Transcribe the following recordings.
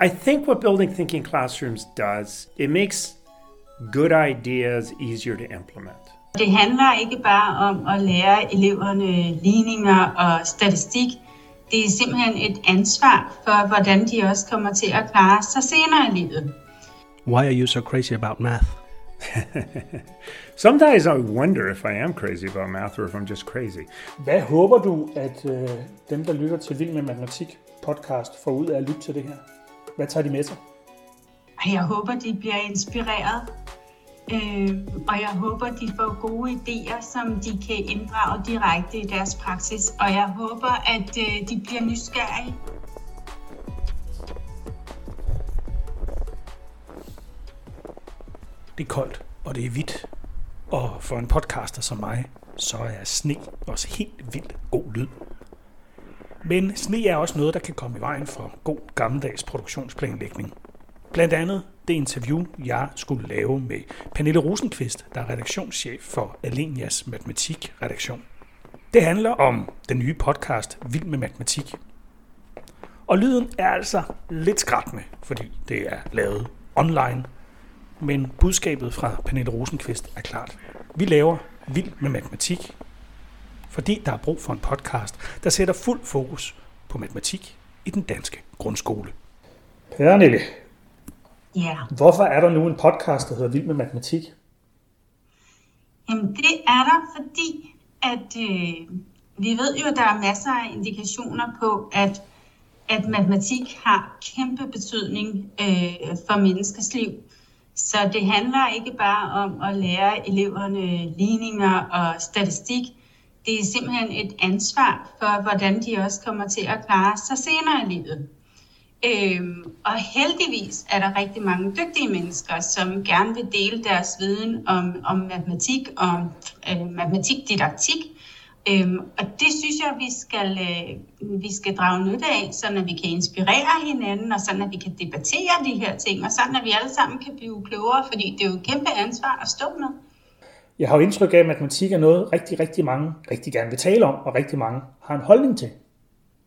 I think what building thinking classrooms does, it makes good ideas easier to implement. Det handler ikke bare om at lære eleverne ligninger og statistik. Det er simpelthen et ansvar for, hvordan de også kommer til at klare sig senere i livet. Why are you so crazy about math? Sometimes I wonder if I am crazy about math or if I'm just crazy. Hvad håber du, at øh, dem, der lytter til Vild med Matematik podcast, får ud af at lytte til det her? Hvad tager de med sig? Jeg håber, de bliver inspireret. Øh, og jeg håber, de får gode idéer, som de kan inddrage direkte i deres praksis. Og jeg håber, at øh, de bliver nysgerrige. Det er koldt, og det er hvidt. Og for en podcaster som mig, så er sne også helt vildt god lyd. Men sne er også noget, der kan komme i vejen for god gammeldags produktionsplanlægning. Blandt andet det interview, jeg skulle lave med Pernille Rosenqvist, der er redaktionschef for Alenias Matematik-redaktion. Det handler om den nye podcast Vild med Matematik. Og lyden er altså lidt skrættende, fordi det er lavet online. Men budskabet fra Pernille Rosenqvist er klart. Vi laver Vild med Matematik, fordi der er brug for en podcast, der sætter fuld fokus på matematik i den danske grundskole. Pernille, Ja, hvorfor er der nu en podcast, der hedder Vild med Matematik? Jamen, det er der, fordi at øh, vi ved jo, at der er masser af indikationer på, at, at matematik har kæmpe betydning øh, for menneskers liv. Så det handler ikke bare om at lære eleverne ligninger og statistik. Det er simpelthen et ansvar for, hvordan de også kommer til at klare sig senere i livet. Øhm, og heldigvis er der rigtig mange dygtige mennesker, som gerne vil dele deres viden om, om matematik og øh, matematikdidaktik. Øhm, og det synes jeg, vi skal, øh, vi skal drage nytte af, så at vi kan inspirere hinanden, og sådan at vi kan debattere de her ting, og sådan at vi alle sammen kan blive klogere, fordi det er jo et kæmpe ansvar at stå med. Jeg har jo indtryk af, at matematik er noget, rigtig, rigtig mange rigtig gerne vil tale om, og rigtig mange har en holdning til.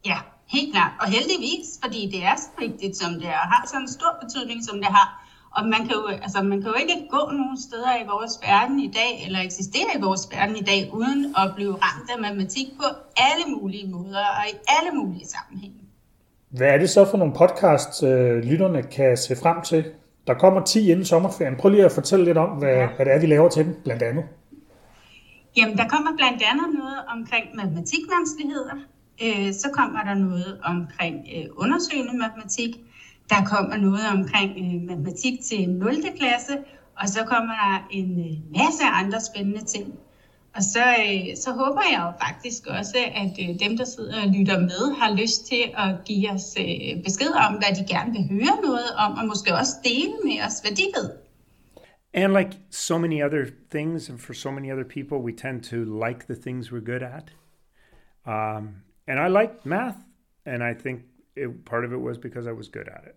Ja, helt klart. Og heldigvis, fordi det er så vigtigt, som det er, og har sådan en stor betydning, som det har. Og man kan, jo, altså, man kan jo ikke gå nogen steder i vores verden i dag, eller eksistere i vores verden i dag, uden at blive ramt af matematik på alle mulige måder og i alle mulige sammenhænge. Hvad er det så for nogle podcast, øh, lytterne kan se frem til? Der kommer 10 inden sommerferien. Prøv lige at fortælle lidt om, hvad, Ja. hvad det er, vi laver til dem, blandt andet. Jamen, der kommer blandt andet noget omkring matematikvanskeligheder. Øh, så kommer der noget omkring øh, undersøgende matematik. Der kommer noget omkring øh, matematik til 0. klasse. Og så kommer der en øh, masse andre spændende ting. Og så, øh, så håber jeg jo faktisk også, at øh, dem, der sidder og lytter med, har lyst til at give os øh, besked om, hvad de gerne vil høre noget om, og måske også dele med os, hvad de ved. And like so many other things, and for so many other people, we tend to like the things we're good at. Um, and I liked math, and I think it, part of it was because I was good at it.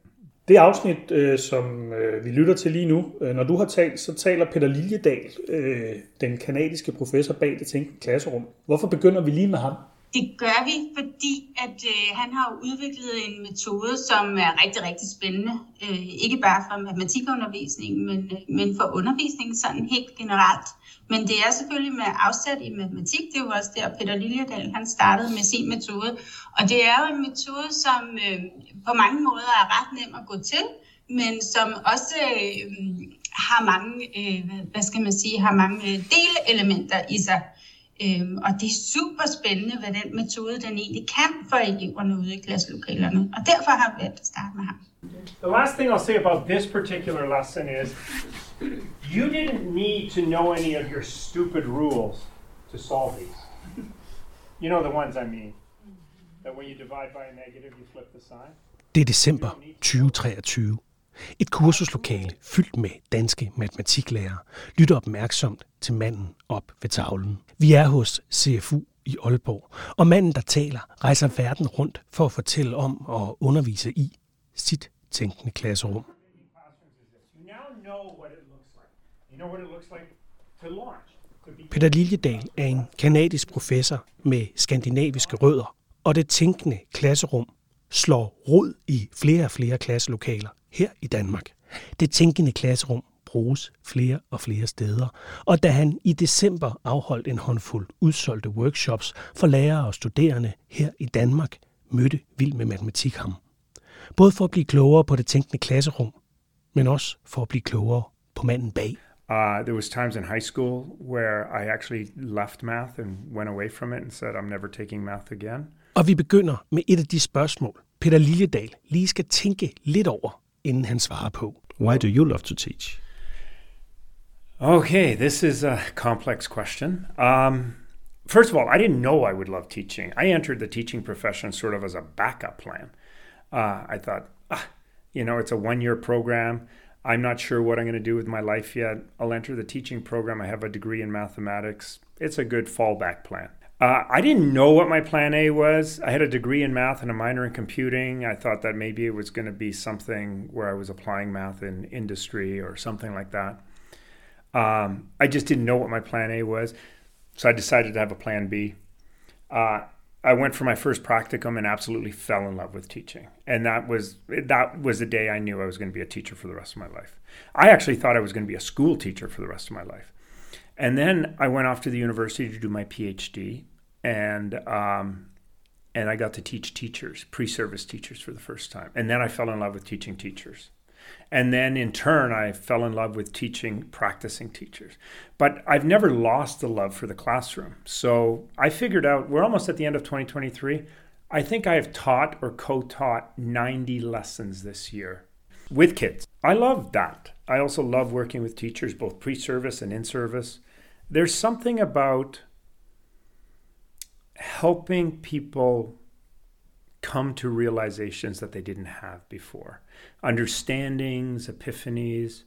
Det afsnit, øh, som øh, vi lytter til lige nu, øh, når du har talt, så taler Peter Liljedal, øh, den kanadiske professor bag det tænkende klasserum. Hvorfor begynder vi lige med ham? Det gør vi, fordi at øh, han har udviklet en metode, som er rigtig, rigtig spændende. Øh, ikke bare for matematikundervisning, men, øh, men for undervisning sådan helt generelt. Men det er selvfølgelig med afsæt i matematik. Det er jo også der, Peter Liljedal han startede med sin metode. Og det er jo en metode, som øh, på mange måder er ret nem at gå til, men som også øh, har mange, øh, hvad skal man sige, har mange øh, delelementer i sig. Øhm, og det er super spændende, hvad den metode den egentlig kan for eleverne ude i klasselokalerne. Og derfor har vi valgt at starte med ham. The last thing I'll say about this particular lesson is you didn't need to know any of your stupid rules to solve these. You know the ones I mean. That when you divide by a negative, you flip the sign. Det er december 2023. Et kursuslokale fyldt med danske matematiklærere lytter opmærksomt til manden op ved tavlen. Vi er hos CFU i Aalborg, og manden, der taler, rejser verden rundt for at fortælle om og undervise i sit tænkende klasserum. Peter Liljedal er en kanadisk professor med skandinaviske rødder, og det tænkende klasserum slår rod i flere og flere klasselokaler her i Danmark. Det tænkende klasserum bruges flere og flere steder, og da han i december afholdt en håndfuld udsolgte workshops for lærere og studerende her i Danmark, mødte Vild med Matematik ham. Både for at blive klogere på det tænkende klasserum, men også for at blive klogere på manden bag. Uh, there was times in high school where I actually left math and went away from it and said, I'm never taking math again. Og vi begynder med et af de spørgsmål, Peter Liljedal lige skal tænke lidt over, inden han svarer på. Why do you love to teach? Okay, this is a complex question. Um, first of all, I didn't know I would love teaching. I entered the teaching profession sort of as a backup plan. Uh, I thought, ah, you know, it's a one year program. I'm not sure what I'm going to do with my life yet. I'll enter the teaching program. I have a degree in mathematics. It's a good fallback plan. Uh, I didn't know what my plan A was. I had a degree in math and a minor in computing. I thought that maybe it was going to be something where I was applying math in industry or something like that. Um, I just didn't know what my plan A was. So I decided to have a plan B. Uh, I went for my first practicum and absolutely fell in love with teaching. And that was that was the day I knew I was going to be a teacher for the rest of my life. I actually thought I was going to be a school teacher for the rest of my life. And then I went off to the university to do my PhD, and um, and I got to teach teachers, pre-service teachers, for the first time. And then I fell in love with teaching teachers. And then in turn, I fell in love with teaching practicing teachers. But I've never lost the love for the classroom. So I figured out we're almost at the end of 2023. I think I have taught or co taught 90 lessons this year with kids. I love that. I also love working with teachers, both pre service and in service. There's something about helping people come to realizations that they didn't have before, understandings, epiphanies.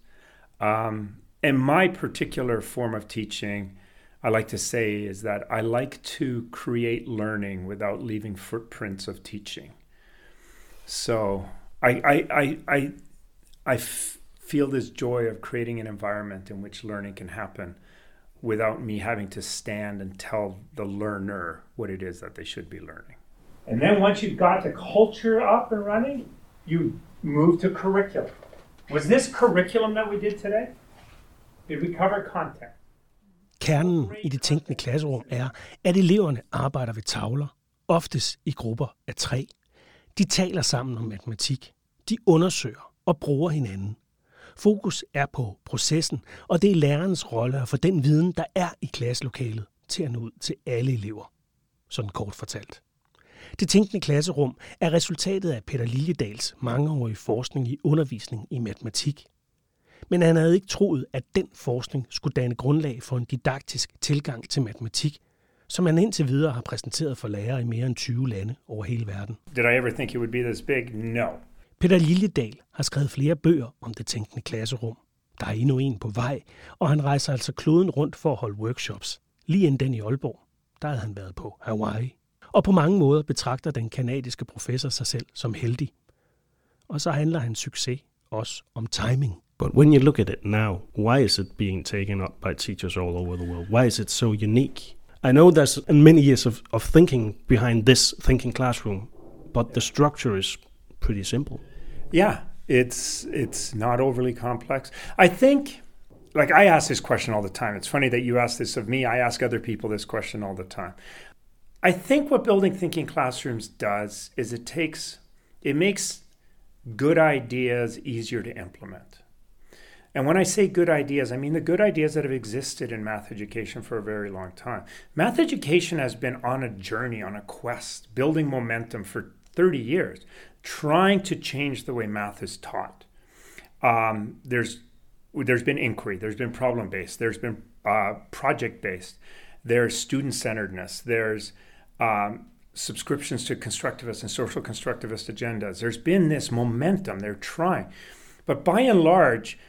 Um, and my particular form of teaching, I like to say, is that I like to create learning without leaving footprints of teaching. So I, I, I, I, I f- feel this joy of creating an environment in which learning can happen without me having to stand and tell the learner what it is that they should be learning. And then once you've got the culture up and running, you move to curriculum. Was this curriculum that we did today? Did we cover content? Kernen i det tænkende klasserum er, at eleverne arbejder ved tavler, oftest i grupper af tre. De taler sammen om matematik. De undersøger og bruger hinanden. Fokus er på processen, og det er lærernes rolle at få den viden, der er i klasselokalet, til at nå ud til alle elever. Sådan kort fortalt. Det tænkende klasserum er resultatet af Peter Liljedals mangeårige forskning i undervisning i matematik. Men han havde ikke troet, at den forskning skulle danne grundlag for en didaktisk tilgang til matematik, som han indtil videre har præsenteret for lærere i mere end 20 lande over hele verden. Did I ever think it would be this big? No. Peter Liljedal har skrevet flere bøger om det tænkende klasserum. Der er endnu en på vej, og han rejser altså kloden rundt for at holde workshops. Lige inden den i Aalborg, der havde han været på Hawaii. Og på mange måder betragter den kanadiske professor sig selv som heldig. Og så handler hans succes også om timing. But when you look at it now, why is it being taken up by teachers all over the world? Why is it so unique? I know there's many years of, of thinking behind this thinking classroom, but the structure is pretty simple. Yeah, it's it's not overly complex. I think like I ask this question all the time. It's funny that you ask this of me. I ask other people this question all the time. I think what building thinking classrooms does is it takes it makes good ideas easier to implement. And when I say good ideas, I mean the good ideas that have existed in math education for a very long time. Math education has been on a journey, on a quest, building momentum for 30 years, trying to change the way math is taught. Um, there's there's been inquiry, there's been problem based, there's been uh, project based, there's student centeredness, there's um, subscriptions to constructivist and social constructivist agendas. There's been this momentum, they're trying. But by and large,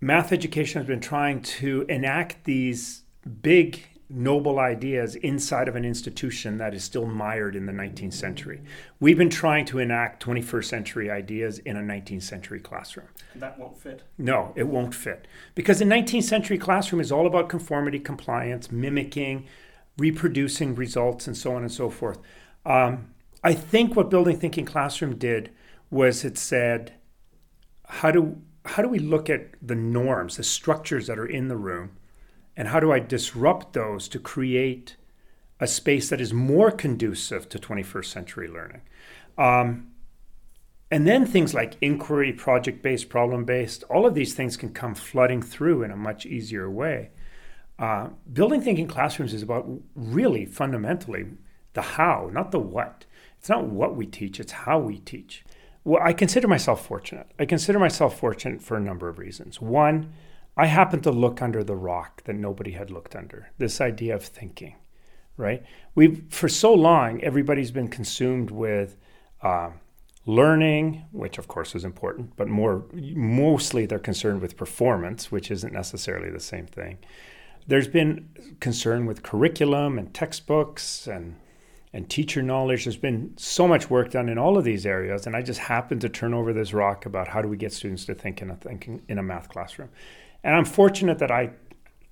math education has been trying to enact these big, noble ideas inside of an institution that is still mired in the 19th century. We've been trying to enact 21st century ideas in a 19th century classroom. That won't fit. No, it won't fit. Because the 19th century classroom is all about conformity, compliance, mimicking, reproducing results, and so on and so forth. Um, I think what Building Thinking Classroom did was it said, how do how do we look at the norms, the structures that are in the room, and how do I disrupt those to create a space that is more conducive to 21st century learning? Um, and then things like inquiry, project based, problem based, all of these things can come flooding through in a much easier way. Uh, building thinking classrooms is about really fundamentally the how, not the what. It's not what we teach, it's how we teach. Well, I consider myself fortunate. I consider myself fortunate for a number of reasons. One, I happened to look under the rock that nobody had looked under. This idea of thinking, right? We've for so long everybody's been consumed with uh, learning, which of course is important, but more mostly they're concerned with performance, which isn't necessarily the same thing. There's been concern with curriculum and textbooks and and teacher knowledge. There's been so much work done in all of these areas, and I just happened to turn over this rock about how do we get students to think in a thinking in a math classroom. And I'm fortunate that I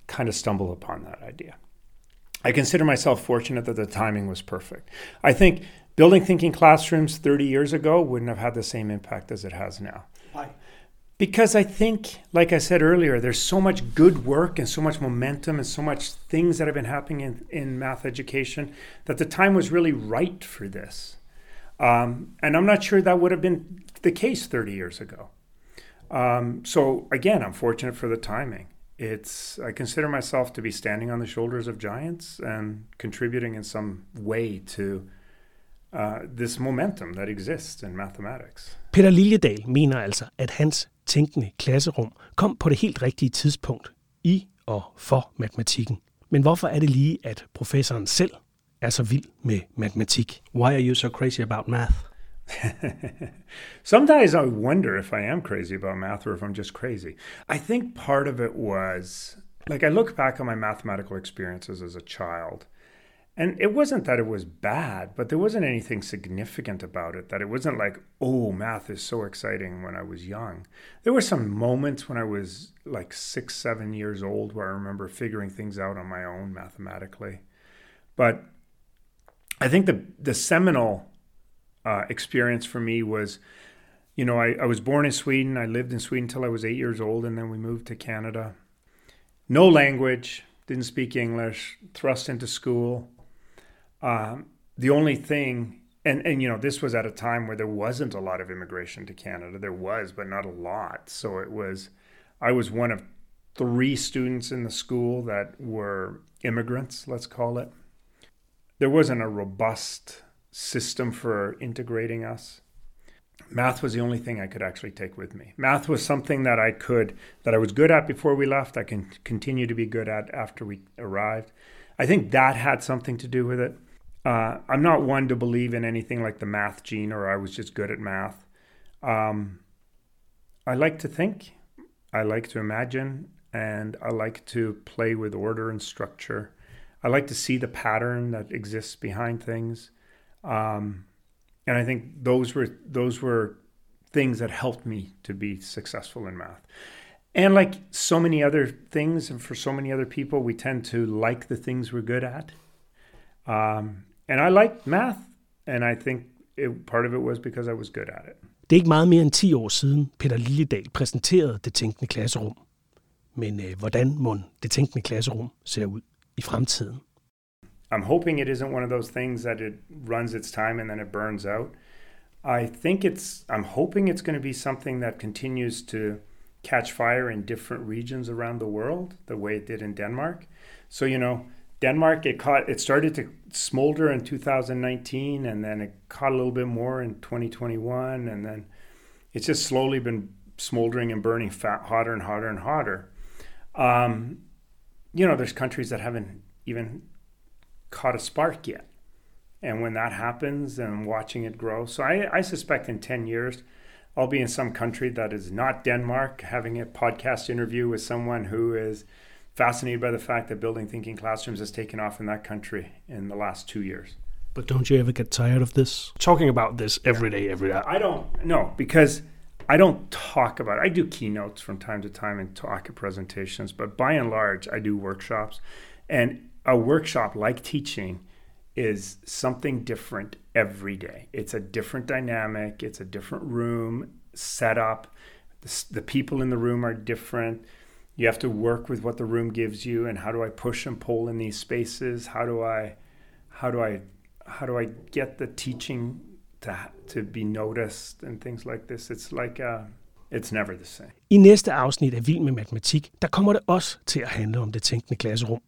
kind of stumbled upon that idea. I consider myself fortunate that the timing was perfect. I think building thinking classrooms 30 years ago wouldn't have had the same impact as it has now. Why? Because I think, like I said earlier, there's so much good work and so much momentum and so much things that have been happening in, in math education that the time was really right for this. Um, and I'm not sure that would have been the case 30 years ago. Um, so again, I'm fortunate for the timing. It's I consider myself to be standing on the shoulders of giants and contributing in some way to uh, this momentum that exists in mathematics. Peter Liljedal mener altså, at hans tænkende klasserum kom på det helt rigtige tidspunkt i og for matematikken. Men hvorfor er det lige, at professoren selv er så vild med matematik? Why are you so crazy about math? Sometimes I wonder if I am crazy about math or if I'm just crazy. I think part of it was like I look back on my mathematical experiences as a child. And it wasn't that it was bad, but there wasn't anything significant about it. That it wasn't like, oh, math is so exciting when I was young. There were some moments when I was like six, seven years old where I remember figuring things out on my own mathematically. But I think the, the seminal uh, experience for me was, you know, I, I was born in Sweden. I lived in Sweden until I was eight years old, and then we moved to Canada. No language, didn't speak English, thrust into school. Um, the only thing, and, and you know, this was at a time where there wasn't a lot of immigration to Canada. There was, but not a lot. So it was, I was one of three students in the school that were immigrants, let's call it. There wasn't a robust system for integrating us. Math was the only thing I could actually take with me. Math was something that I could, that I was good at before we left. I can continue to be good at after we arrived. I think that had something to do with it. Uh, I'm not one to believe in anything like the math gene or I was just good at math. Um, I like to think, I like to imagine, and I like to play with order and structure. I like to see the pattern that exists behind things. Um, and I think those were those were things that helped me to be successful in math. And like so many other things, and for so many other people, we tend to like the things we're good at. Um, and I liked math, and I think it, part of it was because I was good at it. Det er ikke meget mere end 10 år siden, Peter Liljedahl præsenterede det tænkende klasserum. Men øh, hvordan må det tænkende klasserum ser ud i fremtiden? I'm hoping it isn't one of those things that it runs its time and then it burns out. I think it's, I'm hoping it's going to be something that continues to catch fire in different regions around the world, the way it did in Denmark. So, you know, Denmark, it caught, it started to smolder in 2019 and then it caught a little bit more in 2021. And then it's just slowly been smoldering and burning fat, hotter and hotter and hotter. Um, you know, there's countries that haven't even caught a spark yet. And when that happens, and watching it grow. So I, I suspect in 10 years, I'll be in some country that is not Denmark, having a podcast interview with someone who is fascinated by the fact that building thinking classrooms has taken off in that country in the last two years. But don't you ever get tired of this? Talking about this every day, every day. I don't know because I don't talk about it. I do keynotes from time to time and talk at presentations, but by and large, I do workshops. And a workshop like teaching is something different every day. It's a different dynamic, it's a different room setup. The, the people in the room are different. You have to work with what the room gives you and how do I push and pull in these spaces? How do I how do I how do I get the teaching to to be noticed and things like this? It's like uh, it's never the same. I næste afsnit af Vild med Matematik, der kommer det også til at handle om det tænkende klasserum.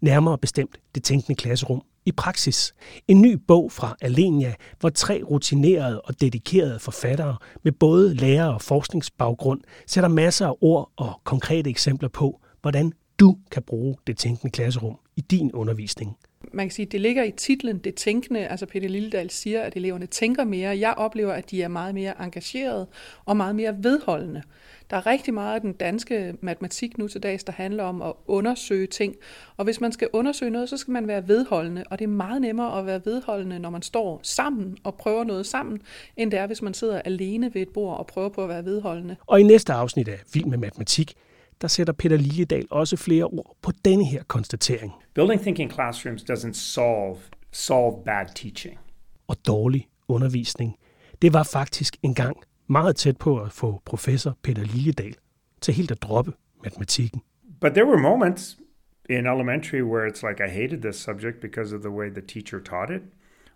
Nærmere bestemt det tænkende klasserum i praksis. En ny bog fra Alenia, hvor tre rutinerede og dedikerede forfattere med både lærer- og forskningsbaggrund sætter masser af ord og konkrete eksempler på, hvordan du kan bruge det tænkende klasserum i din undervisning. Man kan sige, det ligger i titlen, det tænkende. Altså Peter Lilledal siger, at eleverne tænker mere. Jeg oplever, at de er meget mere engagerede og meget mere vedholdende. Der er rigtig meget af den danske matematik nu til dags, der handler om at undersøge ting. Og hvis man skal undersøge noget, så skal man være vedholdende. Og det er meget nemmere at være vedholdende, når man står sammen og prøver noget sammen, end det er, hvis man sidder alene ved et bord og prøver på at være vedholdende. Og i næste afsnit af Vild med Matematik, der sætter Peter Liljedal også flere ord på denne her konstatering. Building thinking classrooms doesn't solve solve bad teaching. Og dårlig undervisning, det var faktisk engang meget tæt på at få professor Peter til helt at droppe matematikken. But there were moments in elementary where it's like I hated this subject because of the way the teacher taught it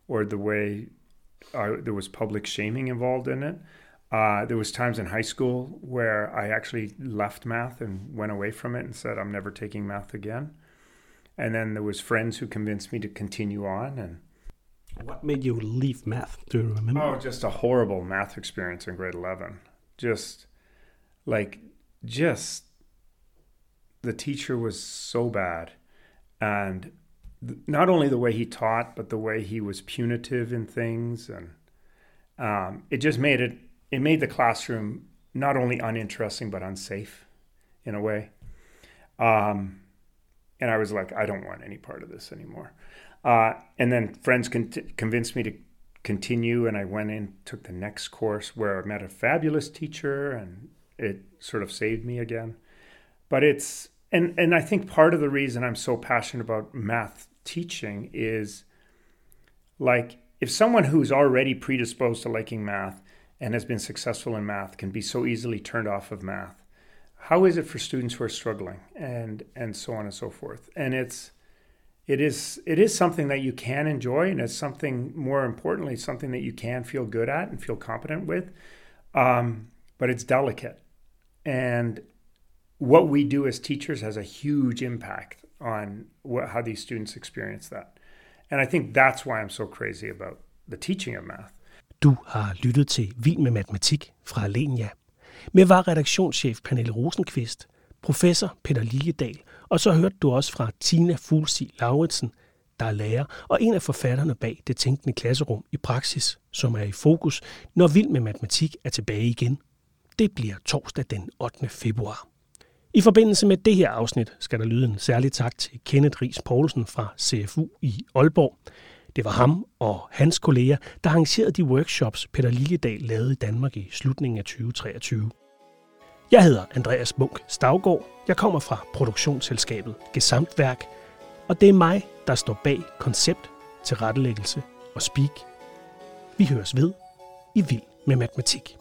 or the way uh, there was public shaming involved in it. Uh, there was times in high school where I actually left math and went away from it and said I'm never taking math again. And then there was friends who convinced me to continue on and What made you leave math? Do you remember? Oh, just a horrible math experience in grade 11. Just like, just the teacher was so bad. And th- not only the way he taught, but the way he was punitive in things. And um, it just made it, it made the classroom not only uninteresting, but unsafe in a way. Um, and I was like, I don't want any part of this anymore. Uh, and then friends con- convinced me to continue, and I went in, took the next course where I met a fabulous teacher, and it sort of saved me again. But it's and and I think part of the reason I'm so passionate about math teaching is like if someone who's already predisposed to liking math and has been successful in math can be so easily turned off of math, how is it for students who are struggling? And and so on and so forth? And it's it is it is something that you can enjoy and it's something more importantly something that you can feel good at and feel competent with. Um, but it's delicate. And what we do as teachers has a huge impact on what, how these students experience that. And i think that's why i'm so crazy about the teaching of math. Du har lyttet til Vild med Matematik fra Alinea. Med var redaktionschef Pernille Rosenqvist, professor Peter Liljedal, og så hørte du også fra Tina Fuglsig Lauritsen, der er lærer og en af forfatterne bag Det Tænkende Klasserum i praksis, som er i fokus, når Vild med Matematik er tilbage igen. Det bliver torsdag den 8. februar. I forbindelse med det her afsnit skal der lyde en særlig tak til Kenneth Ries Poulsen fra CFU i Aalborg. Det var ham og hans kolleger, der arrangerede de workshops, Peter Liljedal lavede i Danmark i slutningen af 2023. Jeg hedder Andreas Munk Stavgård. Jeg kommer fra produktionsselskabet Gesamtværk, og det er mig, der står bag koncept, tilrettelæggelse og speak. Vi høres ved i Vild med Matematik.